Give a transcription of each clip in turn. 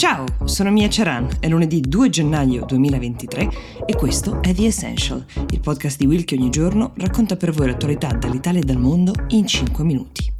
Ciao, sono Mia Ceran, è lunedì 2 gennaio 2023 e questo è The Essential, il podcast di Will che ogni giorno racconta per voi l'attualità dall'Italia e dal mondo in 5 minuti.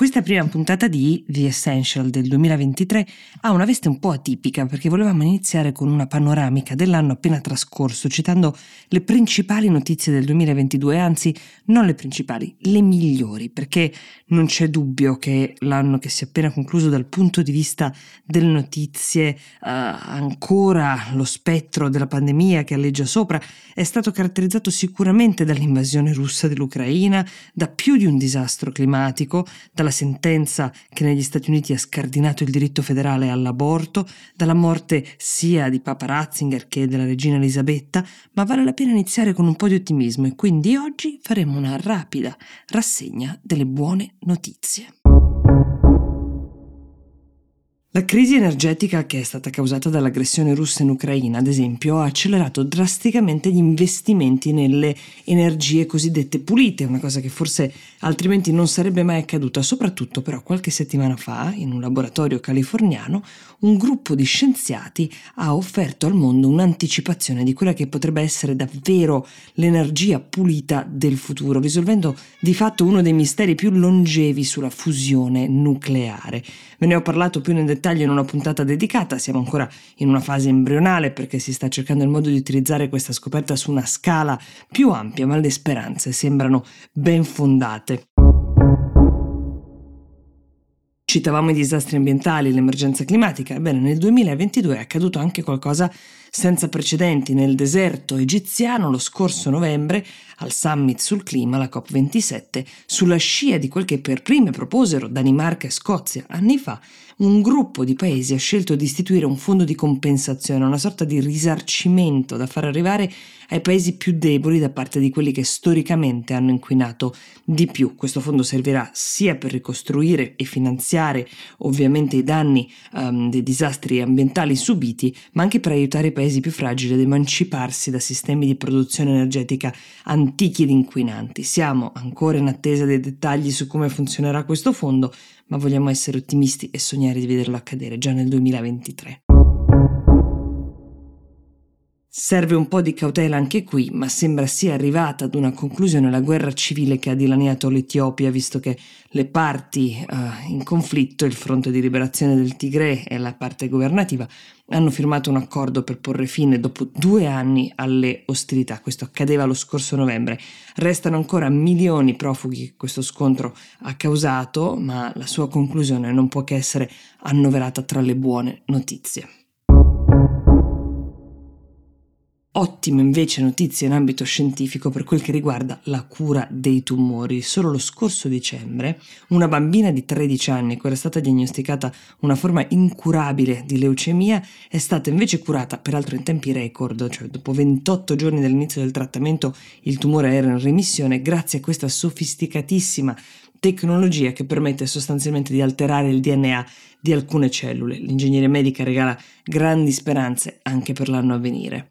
Questa prima puntata di The Essential del 2023 ha una veste un po' atipica perché volevamo iniziare con una panoramica dell'anno appena trascorso, citando le principali notizie del 2022, anzi non le principali, le migliori, perché non c'è dubbio che l'anno che si è appena concluso dal punto di vista delle notizie, uh, ancora lo spettro della pandemia che alleggia sopra, è stato caratterizzato sicuramente dall'invasione russa dell'Ucraina, da più di un disastro climatico, dalla dalla sentenza che negli Stati Uniti ha scardinato il diritto federale all'aborto, dalla morte sia di Papa Ratzinger che della regina Elisabetta, ma vale la pena iniziare con un po' di ottimismo e quindi oggi faremo una rapida rassegna delle buone notizie. La crisi energetica che è stata causata dall'aggressione russa in Ucraina, ad esempio, ha accelerato drasticamente gli investimenti nelle energie cosiddette pulite, una cosa che forse altrimenti non sarebbe mai accaduta. Soprattutto però qualche settimana fa, in un laboratorio californiano, un gruppo di scienziati ha offerto al mondo un'anticipazione di quella che potrebbe essere davvero l'energia pulita del futuro, risolvendo di fatto uno dei misteri più longevi sulla fusione nucleare. Ve ne ho parlato più nel dettaglio in una puntata dedicata, siamo ancora in una fase embrionale perché si sta cercando il modo di utilizzare questa scoperta su una scala più ampia, ma le speranze sembrano ben fondate. Citavamo i disastri ambientali, l'emergenza climatica, ebbene nel 2022 è accaduto anche qualcosa senza precedenti nel deserto egiziano lo scorso novembre al summit sul clima, la COP27, sulla scia di quel che per prime proposero Danimarca e Scozia anni fa, un gruppo di paesi ha scelto di istituire un fondo di compensazione, una sorta di risarcimento da far arrivare ai paesi più deboli da parte di quelli che storicamente hanno inquinato di più. Questo fondo servirà sia per ricostruire e finanziare ovviamente i danni um, dei disastri ambientali subiti, ma anche per aiutare i paesi più fragili ad emanciparsi da sistemi di produzione energetica antichi ed inquinanti. Siamo ancora in attesa dei dettagli su come funzionerà questo fondo, ma vogliamo essere ottimisti e sognare di vederlo accadere già nel 2023. Serve un po' di cautela anche qui, ma sembra sia arrivata ad una conclusione la guerra civile che ha dilaniato l'Etiopia, visto che le parti uh, in conflitto, il fronte di liberazione del Tigre e la parte governativa, hanno firmato un accordo per porre fine dopo due anni alle ostilità. Questo accadeva lo scorso novembre. Restano ancora milioni profughi che questo scontro ha causato, ma la sua conclusione non può che essere annoverata tra le buone notizie. Ottime invece notizie in ambito scientifico per quel che riguarda la cura dei tumori. Solo lo scorso dicembre una bambina di 13 anni, cui era stata diagnosticata una forma incurabile di leucemia, è stata invece curata, peraltro in tempi record, cioè dopo 28 giorni dall'inizio del trattamento il tumore era in remissione grazie a questa sofisticatissima tecnologia che permette sostanzialmente di alterare il DNA di alcune cellule. L'ingegneria medica regala grandi speranze anche per l'anno a venire.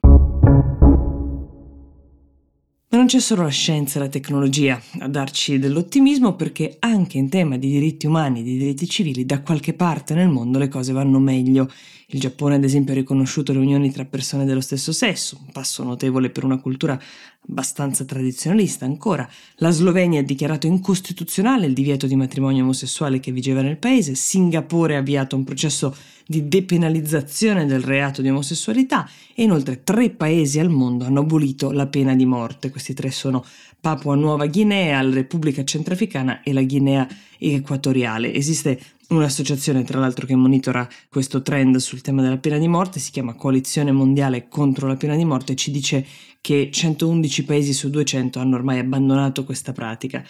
Ma non c'è solo la scienza e la tecnologia a darci dell'ottimismo perché anche in tema di diritti umani e di diritti civili da qualche parte nel mondo le cose vanno meglio. Il Giappone ad esempio ha riconosciuto le unioni tra persone dello stesso sesso, un passo notevole per una cultura abbastanza tradizionalista ancora. La Slovenia ha dichiarato incostituzionale il divieto di matrimonio omosessuale che vigeva nel paese, Singapore ha avviato un processo di depenalizzazione del reato di omosessualità e inoltre tre paesi al mondo hanno abolito la pena di morte. Questi tre sono Papua Nuova Guinea, la Repubblica Centrafricana e la Guinea Equatoriale. Esiste un'associazione tra l'altro che monitora questo trend sul tema della pena di morte, si chiama Coalizione Mondiale contro la pena di morte e ci dice che 111 paesi su 200 hanno ormai abbandonato questa pratica.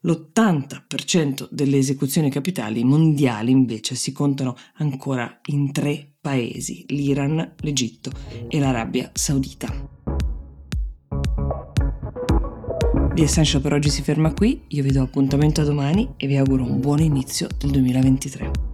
L'80% delle esecuzioni capitali mondiali invece si contano ancora in tre paesi, l'Iran, l'Egitto e l'Arabia Saudita. The Essential per oggi si ferma qui, io vi do appuntamento a domani e vi auguro un buon inizio del 2023.